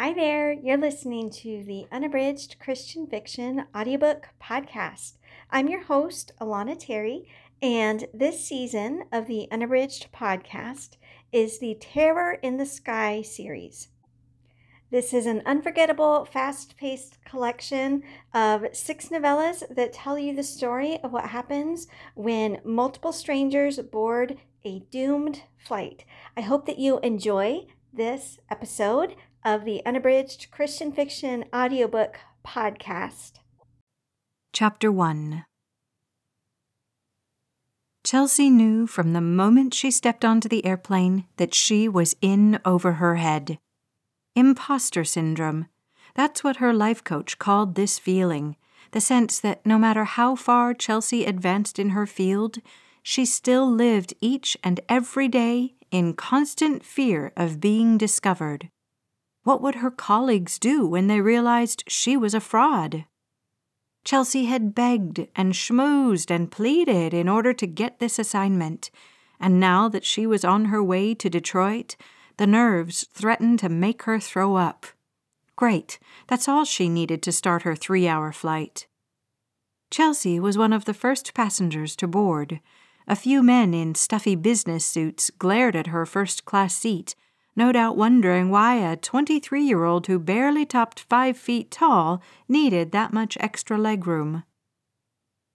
Hi there, you're listening to the Unabridged Christian Fiction Audiobook Podcast. I'm your host, Alana Terry, and this season of the Unabridged Podcast is the Terror in the Skies series. This is an unforgettable, fast paced collection of six novellas that tell you the story of what happens when multiple strangers board a doomed flight. I hope that you enjoy this episode of the Unabridged Christian Fiction Audiobook Podcast. Chapter 1 Chelsea knew from the moment she stepped onto the airplane that she was in over her head. Imposter syndrome. That's what her life coach called this feeling the sense that no matter how far Chelsea advanced in her field, she still lived each and every day in constant fear of being discovered. What would her colleagues do when they realized she was a fraud? Chelsea had begged and schmoozed and pleaded in order to get this assignment, and now that she was on her way to Detroit, the nerves threatened to make her throw up. Great, that's all she needed to start her three hour flight. Chelsea was one of the first passengers to board. A few men in stuffy business suits glared at her first class seat no doubt wondering why a 23 year old who barely topped five feet tall needed that much extra legroom.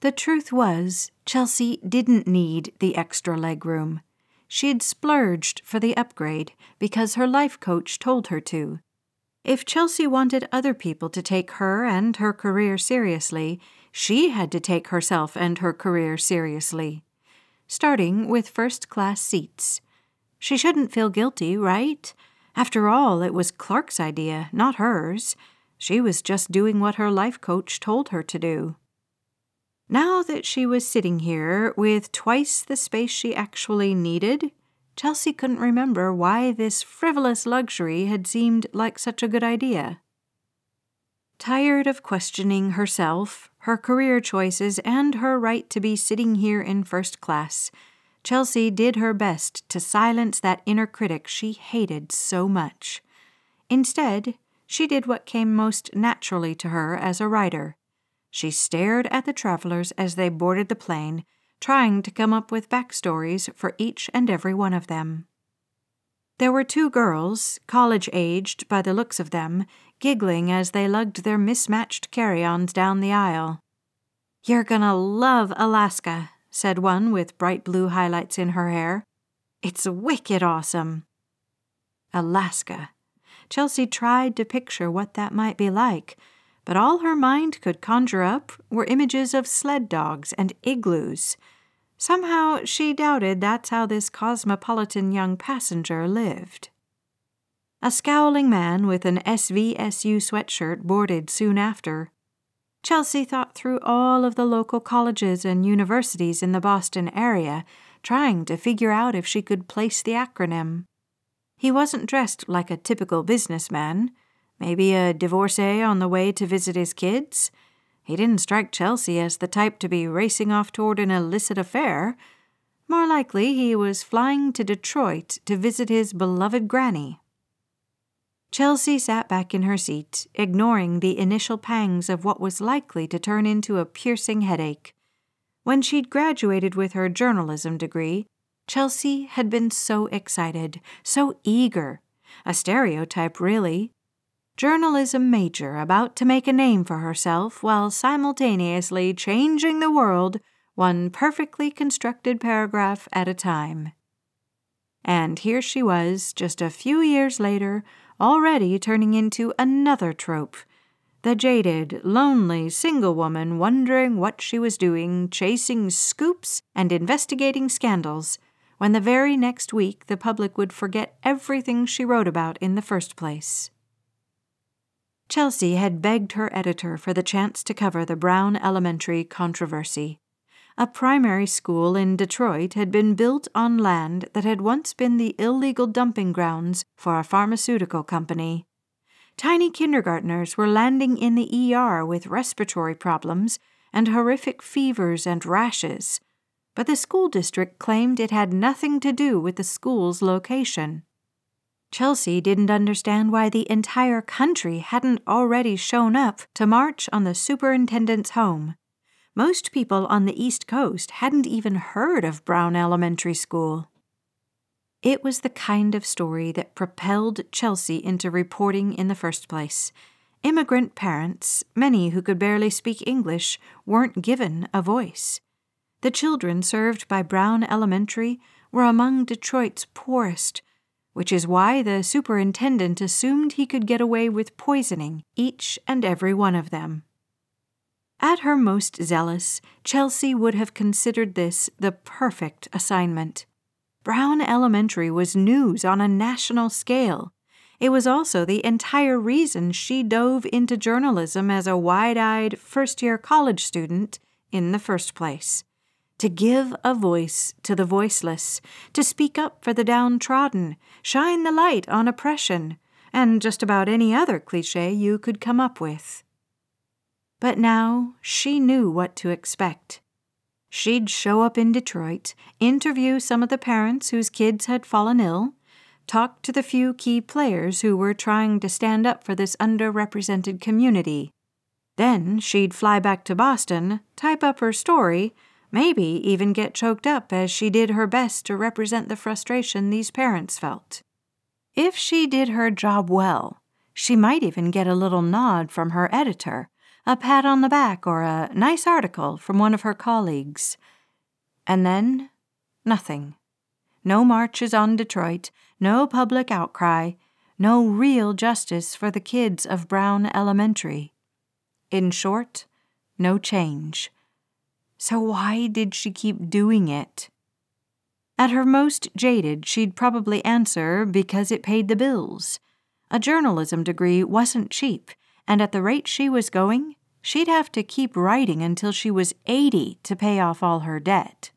The truth was, Chelsea didn't need the extra legroom. She'd splurged for the upgrade because her life coach told her to. If Chelsea wanted other people to take her and her career seriously, she had to take herself and her career seriously. Starting with first class seats. She shouldn't feel guilty, right? After all, it was Clark's idea, not hers. She was just doing what her life coach told her to do. Now that she was sitting here with twice the space she actually needed, Chelsea couldn't remember why this frivolous luxury had seemed like such a good idea. Tired of questioning herself, her career choices, and her right to be sitting here in first class, Chelsea did her best to silence that inner critic she hated so much. Instead, she did what came most naturally to her as a writer. She stared at the travelers as they boarded the plane, trying to come up with backstories for each and every one of them. There were two girls, college aged by the looks of them, giggling as they lugged their mismatched carry ons down the aisle. You're gonna love Alaska, said one with bright blue highlights in her hair. It's wicked awesome. Alaska. Chelsea tried to picture what that might be like, but all her mind could conjure up were images of sled dogs and igloos. Somehow she doubted that's how this cosmopolitan young passenger lived. A scowling man with an SVSU sweatshirt boarded soon after. Chelsea thought through all of the local colleges and universities in the Boston area, trying to figure out if she could place the acronym. He wasn't dressed like a typical businessman, maybe a divorcee on the way to visit his kids. He didn't strike Chelsea as the type to be racing off toward an illicit affair. More likely, he was flying to Detroit to visit his beloved granny. Chelsea sat back in her seat, ignoring the initial pangs of what was likely to turn into a piercing headache. When she'd graduated with her journalism degree, Chelsea had been so excited, so eager. A stereotype, really. Journalism major about to make a name for herself while simultaneously changing the world one perfectly constructed paragraph at a time. And here she was, just a few years later, already turning into another trope the jaded, lonely single woman wondering what she was doing, chasing scoops and investigating scandals, when the very next week the public would forget everything she wrote about in the first place. Chelsea had begged her editor for the chance to cover the Brown Elementary controversy. A primary school in Detroit had been built on land that had once been the illegal dumping grounds for a pharmaceutical company. Tiny kindergartners were landing in the ER with respiratory problems and horrific fevers and rashes, but the school district claimed it had nothing to do with the school's location. Chelsea didn't understand why the entire country hadn't already shown up to march on the superintendent's home. Most people on the East Coast hadn't even heard of Brown Elementary School. It was the kind of story that propelled Chelsea into reporting in the first place. Immigrant parents, many who could barely speak English, weren't given a voice. The children served by Brown Elementary were among Detroit's poorest, which is why the superintendent assumed he could get away with poisoning each and every one of them. At her most zealous, Chelsea would have considered this the perfect assignment. Brown Elementary was news on a national scale. It was also the entire reason she dove into journalism as a wide eyed first year college student in the first place to give a voice to the voiceless, to speak up for the downtrodden, shine the light on oppression, and just about any other cliche you could come up with. But now she knew what to expect. She'd show up in Detroit, interview some of the parents whose kids had fallen ill, talk to the few key players who were trying to stand up for this underrepresented community. Then she'd fly back to Boston, type up her story, maybe even get choked up as she did her best to represent the frustration these parents felt. If she did her job well, she might even get a little nod from her editor, a pat on the back, or a nice article from one of her colleagues. And then, nothing. No marches on Detroit, no public outcry, no real justice for the kids of Brown Elementary. In short, no change. So why did she keep doing it? At her most jaded, she'd probably answer because it paid the bills. A journalism degree wasn't cheap, and at the rate she was going, she'd have to keep writing until she was 80 to pay off all her debt.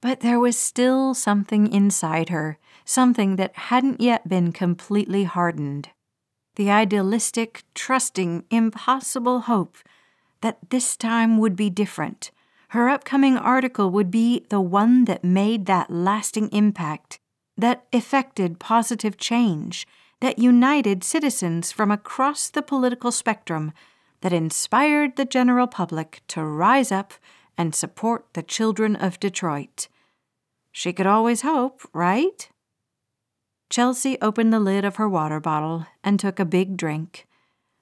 But there was still something inside her, something that hadn't yet been completely hardened. The idealistic, trusting, impossible hope that this time would be different, her upcoming article would be the one that made that lasting impact, that effected positive change, that united citizens from across the political spectrum, that inspired the general public to rise up and support the children of Detroit. She could always hope, right? Chelsea opened the lid of her water bottle and took a big drink.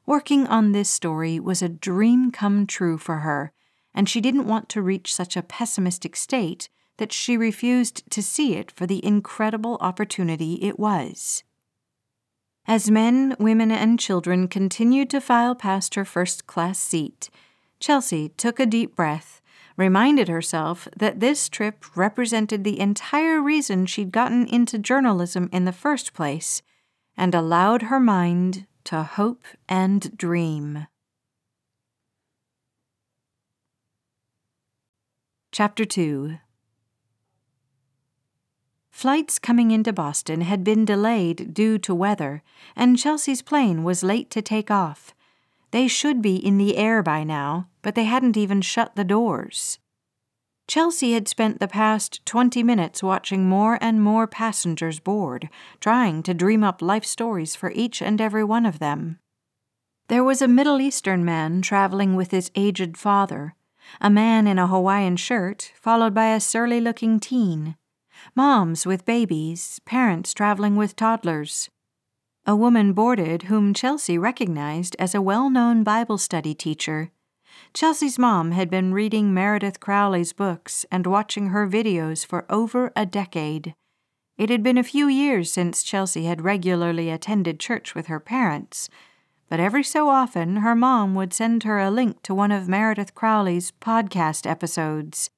Working on this story was a dream come true for her and she didn't want to reach such a pessimistic state that she refused to see it for the incredible opportunity it was. As men, women, and children continued to file past her first class seat, Chelsea took a deep breath, reminded herself that this trip represented the entire reason she'd gotten into journalism in the first place, and allowed her mind to hope and dream. Chapter 2 Flights coming into Boston had been delayed due to weather, and Chelsea's plane was late to take off. They should be in the air by now, but they hadn't even shut the doors. Chelsea had spent the past 20 minutes watching more and more passengers board, trying to dream up life stories for each and every one of them. There was a Middle Eastern man traveling with his aged father a man in a Hawaiian shirt, followed by a surly looking teen, moms with babies, parents traveling with toddlers. A woman boarded whom Chelsea recognized as a well known Bible study teacher. Chelsea's mom had been reading Meredith Crowley's books and watching her videos for over a decade. It had been a few years since Chelsea had regularly attended church with her parents, but every so often her mom would send her a link to one of Meredith Crowley's podcast episodes.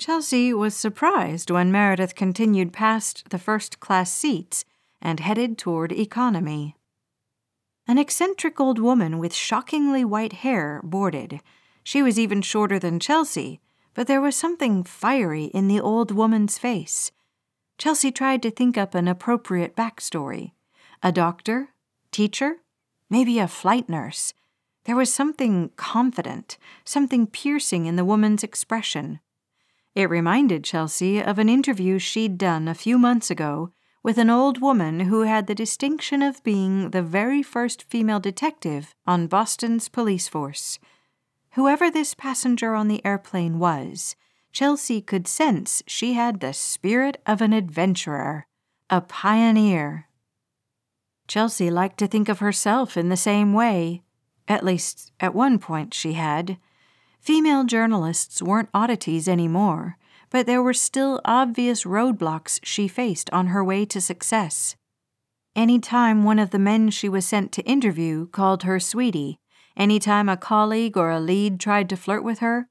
Chelsea was surprised when Meredith continued past the first class seats and headed toward economy. An eccentric old woman with shockingly white hair boarded. She was even shorter than Chelsea, but there was something fiery in the old woman's face. Chelsea tried to think up an appropriate backstory. A doctor? Teacher? maybe a flight nurse. There was something confident, something piercing in the woman's expression. It reminded Chelsea of an interview she'd done a few months ago with an old woman who had the distinction of being the very first female detective on Boston's police force. Whoever this passenger on the airplane was, Chelsea could sense she had the spirit of an adventurer, a pioneer. Chelsea liked to think of herself in the same way. At least, at one point she had. Female journalists weren't oddities anymore but there were still obvious roadblocks she faced on her way to success. Any time one of the men she was sent to interview called her sweetie, any time a colleague or a lead tried to flirt with her,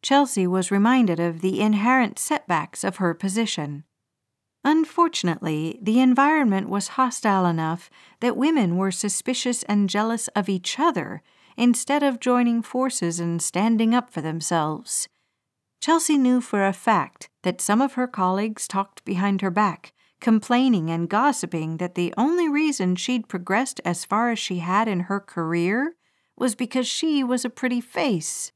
Chelsea was reminded of the inherent setbacks of her position. Unfortunately, the environment was hostile enough that women were suspicious and jealous of each other instead of joining forces and standing up for themselves. Chelsea knew for a fact that some of her colleagues talked behind her back, complaining and gossiping that the only reason she'd progressed as far as she had in her career was because she was a pretty face.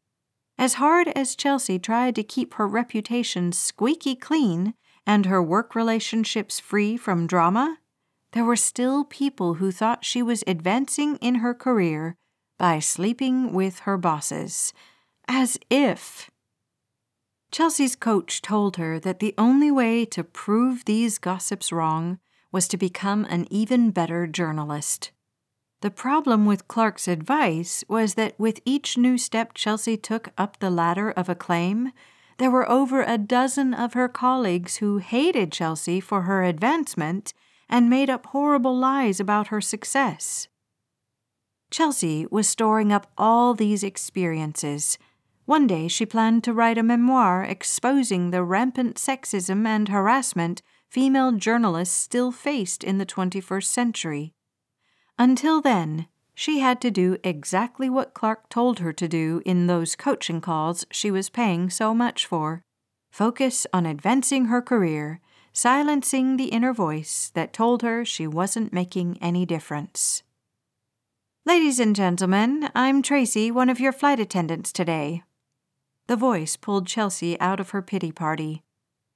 As hard as Chelsea tried to keep her reputation squeaky clean and her work relationships free from drama, there were still people who thought she was advancing in her career by sleeping with her bosses. As if. Chelsea's coach told her that the only way to prove these gossips wrong was to become an even better journalist. The problem with Clark's advice was that with each new step Chelsea took up the ladder of acclaim, there were over a dozen of her colleagues who hated Chelsea for her advancement and made up horrible lies about her success. Chelsea was storing up all these experiences one day she planned to write a memoir exposing the rampant sexism and harassment female journalists still faced in the 21st century. Until then, she had to do exactly what Clark told her to do in those coaching calls she was paying so much for focus on advancing her career, silencing the inner voice that told her she wasn't making any difference. Ladies and gentlemen, I'm Tracy, one of your flight attendants today. The voice pulled Chelsea out of her pity party.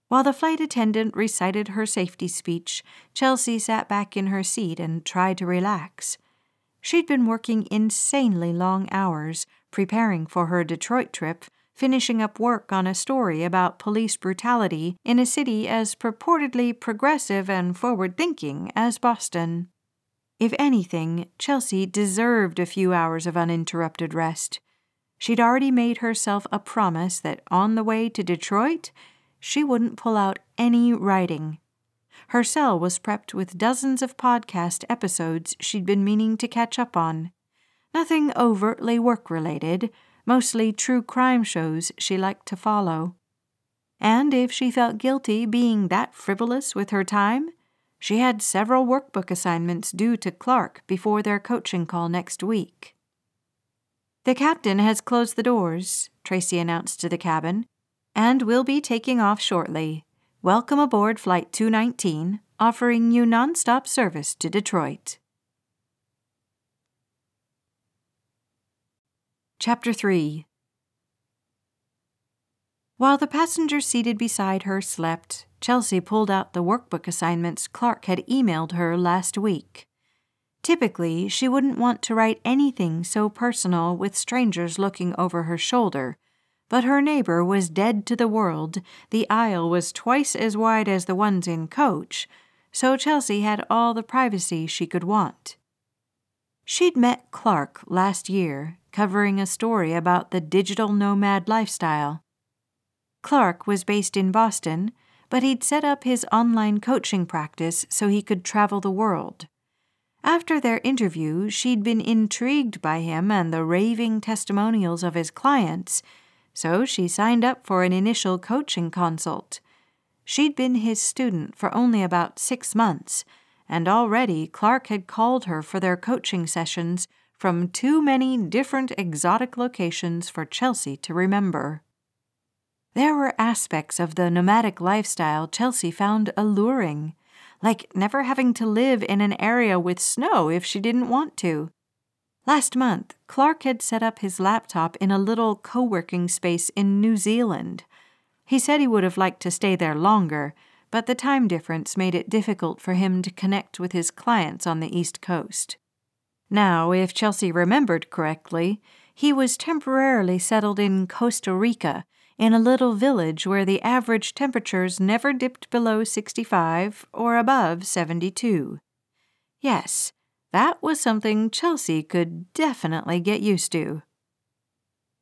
While the flight attendant recited her safety speech, Chelsea sat back in her seat and tried to relax. She'd been working insanely long hours, preparing for her Detroit trip, finishing up work on a story about police brutality in a city as purportedly progressive and forward thinking as Boston. If anything, Chelsea deserved a few hours of uninterrupted rest. She'd already made herself a promise that on the way to Detroit, she wouldn't pull out any writing. Her cell was prepped with dozens of podcast episodes she'd been meaning to catch up on. Nothing overtly work related, mostly true crime shows she liked to follow. And if she felt guilty being that frivolous with her time, she had several workbook assignments due to Clark before their coaching call next week. The captain has closed the doors, Tracy announced to the cabin, and we'll be taking off shortly. Welcome aboard Flight 219, offering you nonstop service to Detroit. Chapter 3 While the passenger seated beside her slept, Chelsea pulled out the workbook assignments Clark had emailed her last week. Typically, she wouldn't want to write anything so personal with strangers looking over her shoulder, but her neighbor was dead to the world, the aisle was twice as wide as the ones in coach, so Chelsea had all the privacy she could want. She'd met Clark last year, covering a story about the digital nomad lifestyle. Clark was based in Boston, but he'd set up his online coaching practice so he could travel the world. After their interview, she'd been intrigued by him and the raving testimonials of his clients, so she signed up for an initial coaching consult. She'd been his student for only about six months, and already Clark had called her for their coaching sessions from too many different exotic locations for Chelsea to remember. There were aspects of the nomadic lifestyle Chelsea found alluring like never having to live in an area with snow if she didn't want to. Last month, Clark had set up his laptop in a little co working space in New Zealand. He said he would have liked to stay there longer, but the time difference made it difficult for him to connect with his clients on the East Coast. Now, if Chelsea remembered correctly, he was temporarily settled in Costa Rica, in a little village where the average temperatures never dipped below 65 or above 72. Yes, that was something Chelsea could definitely get used to.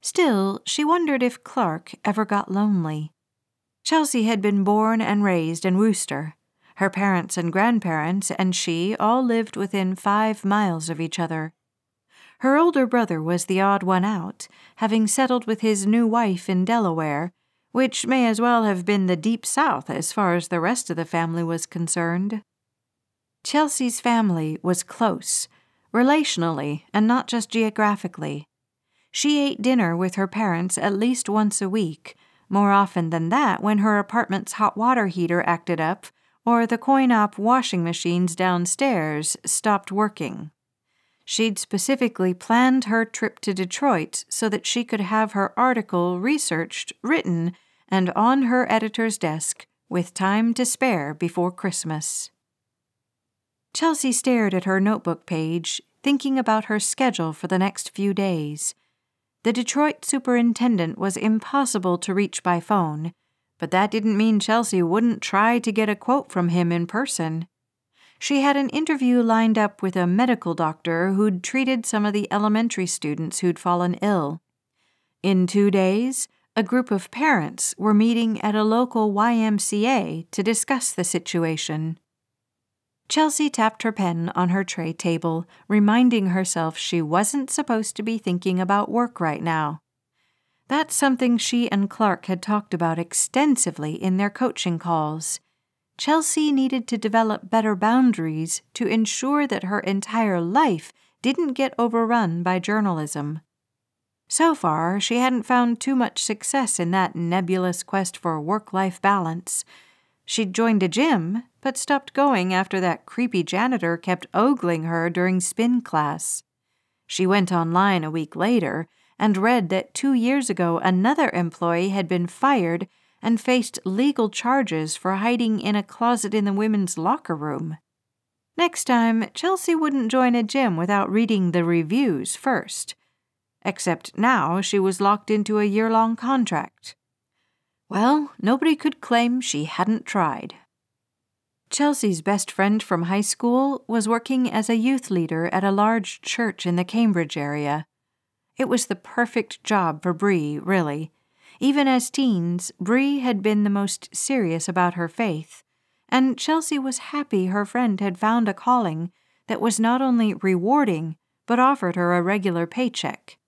Still, she wondered if Clark ever got lonely. Chelsea had been born and raised in Worcester. Her parents and grandparents and she all lived within five miles of each other. Her older brother was the odd one out, having settled with his new wife in Delaware, which may as well have been the Deep South as far as the rest of the family was concerned. Chelsea's family was close, relationally and not just geographically. She ate dinner with her parents at least once a week, more often than that when her apartment's hot water heater acted up or the coin op washing machines downstairs stopped working. She'd specifically planned her trip to Detroit so that she could have her article researched, written, and on her editor's desk with time to spare before Christmas. Chelsea stared at her notebook page, thinking about her schedule for the next few days. The Detroit superintendent was impossible to reach by phone, but that didn't mean Chelsea wouldn't try to get a quote from him in person. She had an interview lined up with a medical doctor who'd treated some of the elementary students who'd fallen ill. In two days, a group of parents were meeting at a local YMCA to discuss the situation. Chelsea tapped her pen on her tray table, reminding herself she wasn't supposed to be thinking about work right now. That's something she and Clark had talked about extensively in their coaching calls. Chelsea needed to develop better boundaries to ensure that her entire life didn't get overrun by journalism. So far, she hadn't found too much success in that nebulous quest for work life balance. She'd joined a gym, but stopped going after that creepy janitor kept ogling her during spin class. She went online a week later and read that two years ago another employee had been fired and faced legal charges for hiding in a closet in the women's locker room. Next time, Chelsea wouldn't join a gym without reading the reviews first. Except now she was locked into a year long contract. Well, nobody could claim she hadn't tried. Chelsea's best friend from high school was working as a youth leader at a large church in the Cambridge area. It was the perfect job for Bree, really. Even as teens, Bree had been the most serious about her faith, and Chelsea was happy her friend had found a calling that was not only rewarding, but offered her a regular paycheck.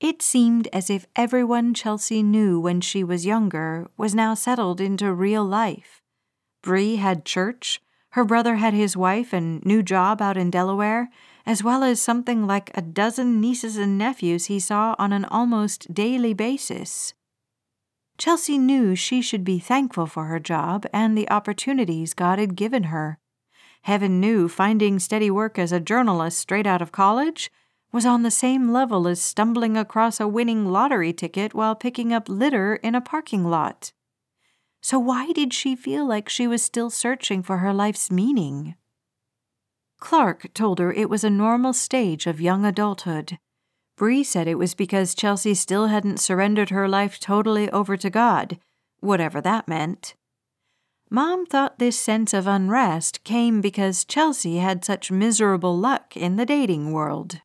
It seemed as if everyone Chelsea knew when she was younger was now settled into real life. Bree had church, her brother had his wife and new job out in Delaware, as well as something like a dozen nieces and nephews he saw on an almost daily basis. Chelsea knew she should be thankful for her job and the opportunities God had given her. Heaven knew finding steady work as a journalist straight out of college was on the same level as stumbling across a winning lottery ticket while picking up litter in a parking lot. So, why did she feel like she was still searching for her life's meaning? Clark told her it was a normal stage of young adulthood. Bree said it was because Chelsea still hadn't surrendered her life totally over to God, whatever that meant. Mom thought this sense of unrest came because Chelsea had such miserable luck in the dating world.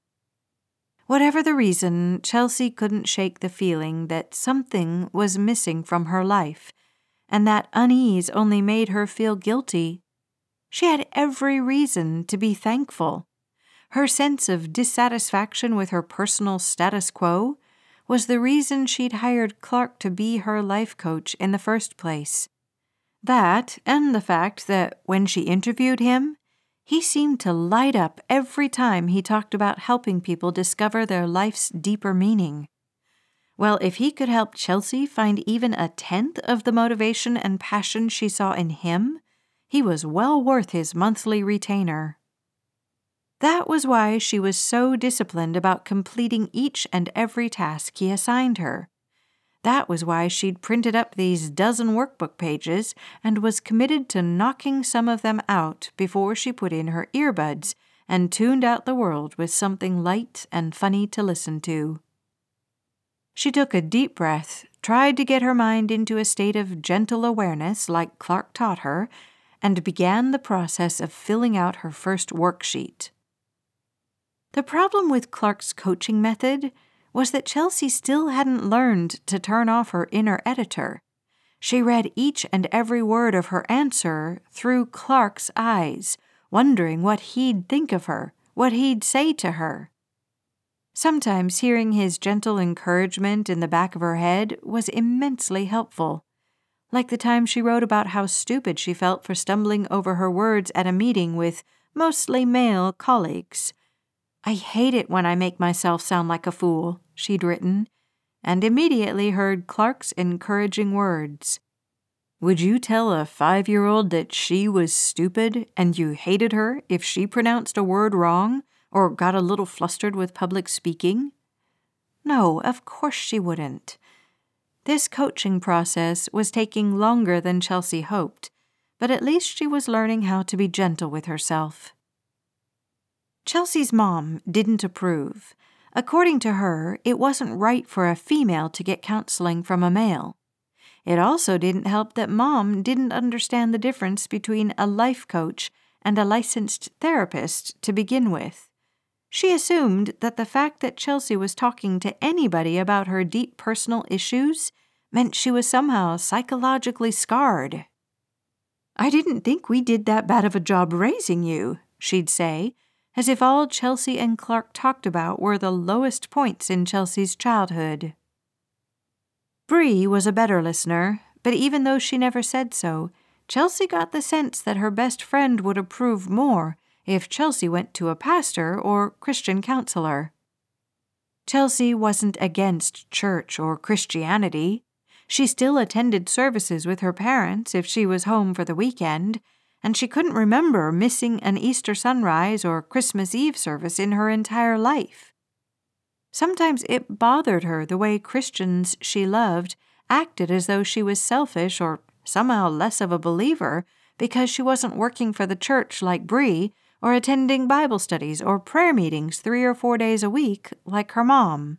Whatever the reason, Chelsea couldn't shake the feeling that something was missing from her life, and that unease only made her feel guilty. She had every reason to be thankful. Her sense of dissatisfaction with her personal status quo was the reason she'd hired Clark to be her life coach in the first place. That, and the fact that when she interviewed him, he seemed to light up every time he talked about helping people discover their life's deeper meaning. Well, if he could help Chelsea find even a tenth of the motivation and passion she saw in him, he was well worth his monthly retainer. That was why she was so disciplined about completing each and every task he assigned her. That was why she'd printed up these dozen workbook pages and was committed to knocking some of them out before she put in her earbuds and tuned out the world with something light and funny to listen to. She took a deep breath, tried to get her mind into a state of gentle awareness like Clark taught her, and began the process of filling out her first worksheet. The problem with Clark's coaching method was that Chelsea still hadn't learned to turn off her inner editor. She read each and every word of her answer through Clark's eyes, wondering what he'd think of her, what he'd say to her. Sometimes hearing his gentle encouragement in the back of her head was immensely helpful. Like the time she wrote about how stupid she felt for stumbling over her words at a meeting with mostly male colleagues. I hate it when I make myself sound like a fool, she'd written, and immediately heard Clark's encouraging words. Would you tell a five year old that she was stupid and you hated her if she pronounced a word wrong or got a little flustered with public speaking? No, of course she wouldn't. This coaching process was taking longer than Chelsea hoped, but at least she was learning how to be gentle with herself. Chelsea's mom didn't approve. According to her, it wasn't right for a female to get counseling from a male. It also didn't help that mom didn't understand the difference between a life coach and a licensed therapist to begin with. She assumed that the fact that Chelsea was talking to anybody about her deep personal issues meant she was somehow psychologically scarred. I didn't think we did that bad of a job raising you, she'd say, as if all Chelsea and Clark talked about were the lowest points in Chelsea's childhood. Bree was a better listener, but even though she never said so, Chelsea got the sense that her best friend would approve more if Chelsea went to a pastor or Christian counselor. Chelsea wasn't against church or Christianity. She still attended services with her parents if she was home for the weekend, and she couldn't remember missing an Easter sunrise or Christmas Eve service in her entire life. Sometimes it bothered her the way Christians she loved acted as though she was selfish or somehow less of a believer because she wasn't working for the church like Bree or attending Bible studies or prayer meetings three or four days a week like her mom.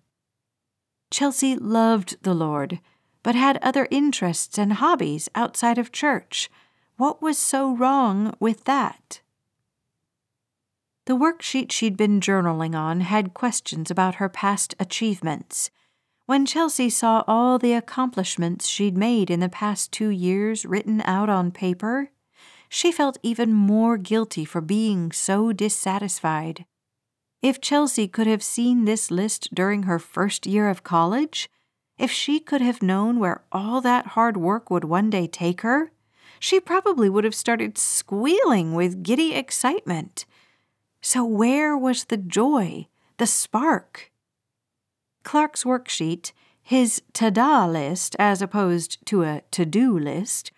Chelsea loved the Lord, but had other interests and hobbies outside of church what was so wrong with that? The worksheet she'd been journaling on had questions about her past achievements. When Chelsea saw all the accomplishments she'd made in the past two years written out on paper, she felt even more guilty for being so dissatisfied. If Chelsea could have seen this list during her first year of college, if she could have known where all that hard work would one day take her, she probably would have started squealing with giddy excitement. So, where was the joy, the spark? Clark's worksheet, his ta da list as opposed to a to do list,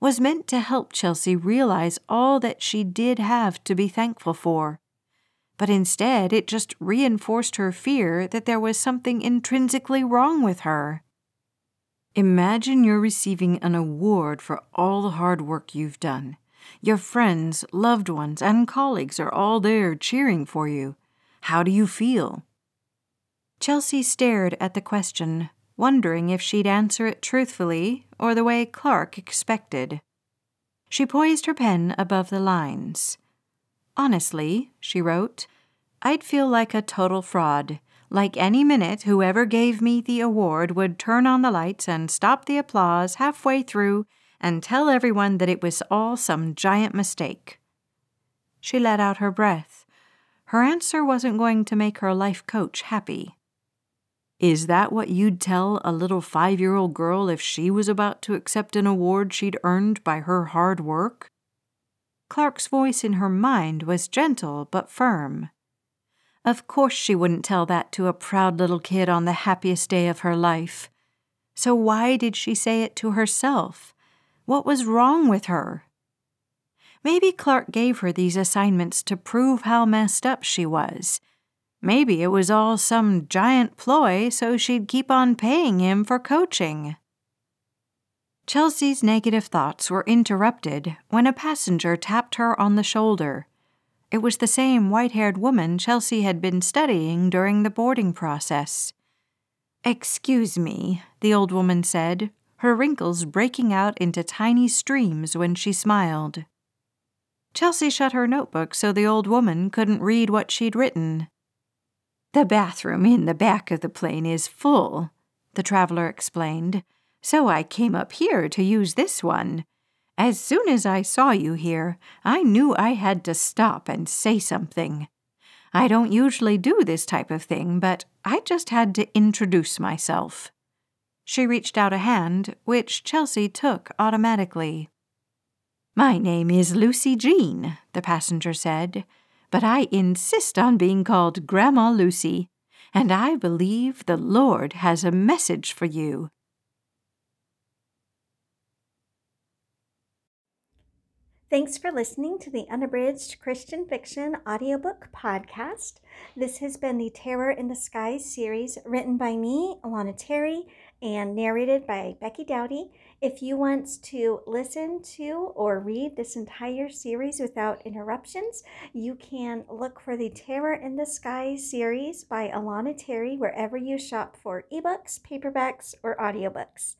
was meant to help Chelsea realize all that she did have to be thankful for. But instead, it just reinforced her fear that there was something intrinsically wrong with her. Imagine you're receiving an award for all the hard work you've done. Your friends, loved ones, and colleagues are all there cheering for you. How do you feel? Chelsea stared at the question, wondering if she'd answer it truthfully or the way Clark expected. She poised her pen above the lines. Honestly, she wrote, I'd feel like a total fraud like any minute, whoever gave me the award would turn on the lights and stop the applause halfway through and tell everyone that it was all some giant mistake. She let out her breath. Her answer wasn't going to make her life coach happy. Is that what you'd tell a little five year old girl if she was about to accept an award she'd earned by her hard work? Clark's voice in her mind was gentle but firm. Of course, she wouldn't tell that to a proud little kid on the happiest day of her life. So, why did she say it to herself? What was wrong with her? Maybe Clark gave her these assignments to prove how messed up she was. Maybe it was all some giant ploy so she'd keep on paying him for coaching. Chelsea's negative thoughts were interrupted when a passenger tapped her on the shoulder. It was the same white haired woman Chelsea had been studying during the boarding process. Excuse me, the old woman said, her wrinkles breaking out into tiny streams when she smiled. Chelsea shut her notebook so the old woman couldn't read what she'd written. The bathroom in the back of the plane is full, the traveler explained, so I came up here to use this one. As soon as I saw you here, I knew I had to stop and say something. I don't usually do this type of thing, but I just had to introduce myself. She reached out a hand, which Chelsea took automatically. My name is Lucy Jean, the passenger said, but I insist on being called Grandma Lucy, and I believe the Lord has a message for you. Thanks for listening to the Unabridged Christian Fiction audiobook podcast. This has been the Terror in the Skies series written by me, Alana Terry, and narrated by Becky Dowdy. If you want to listen to or read this entire series without interruptions, you can look for the Terror in the Skies series by Alana Terry wherever you shop for ebooks, paperbacks, or audiobooks.